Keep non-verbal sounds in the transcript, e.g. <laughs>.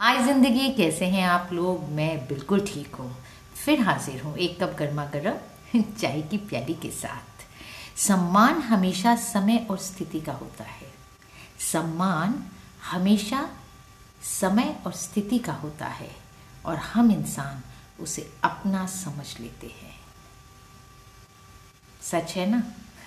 हाय ज़िंदगी, कैसे हैं आप लोग? मैं बिल्कुल ठीक हूँ। फिर हाजिर हूँ एक कप गर्मा गर्म <laughs> चाय की प्याली के साथ। सम्मान हमेशा समय और स्थिति का होता है। सम्मान हमेशा समय और स्थिति का होता है और हम इंसान उसे अपना समझ लेते हैं। सच है ना?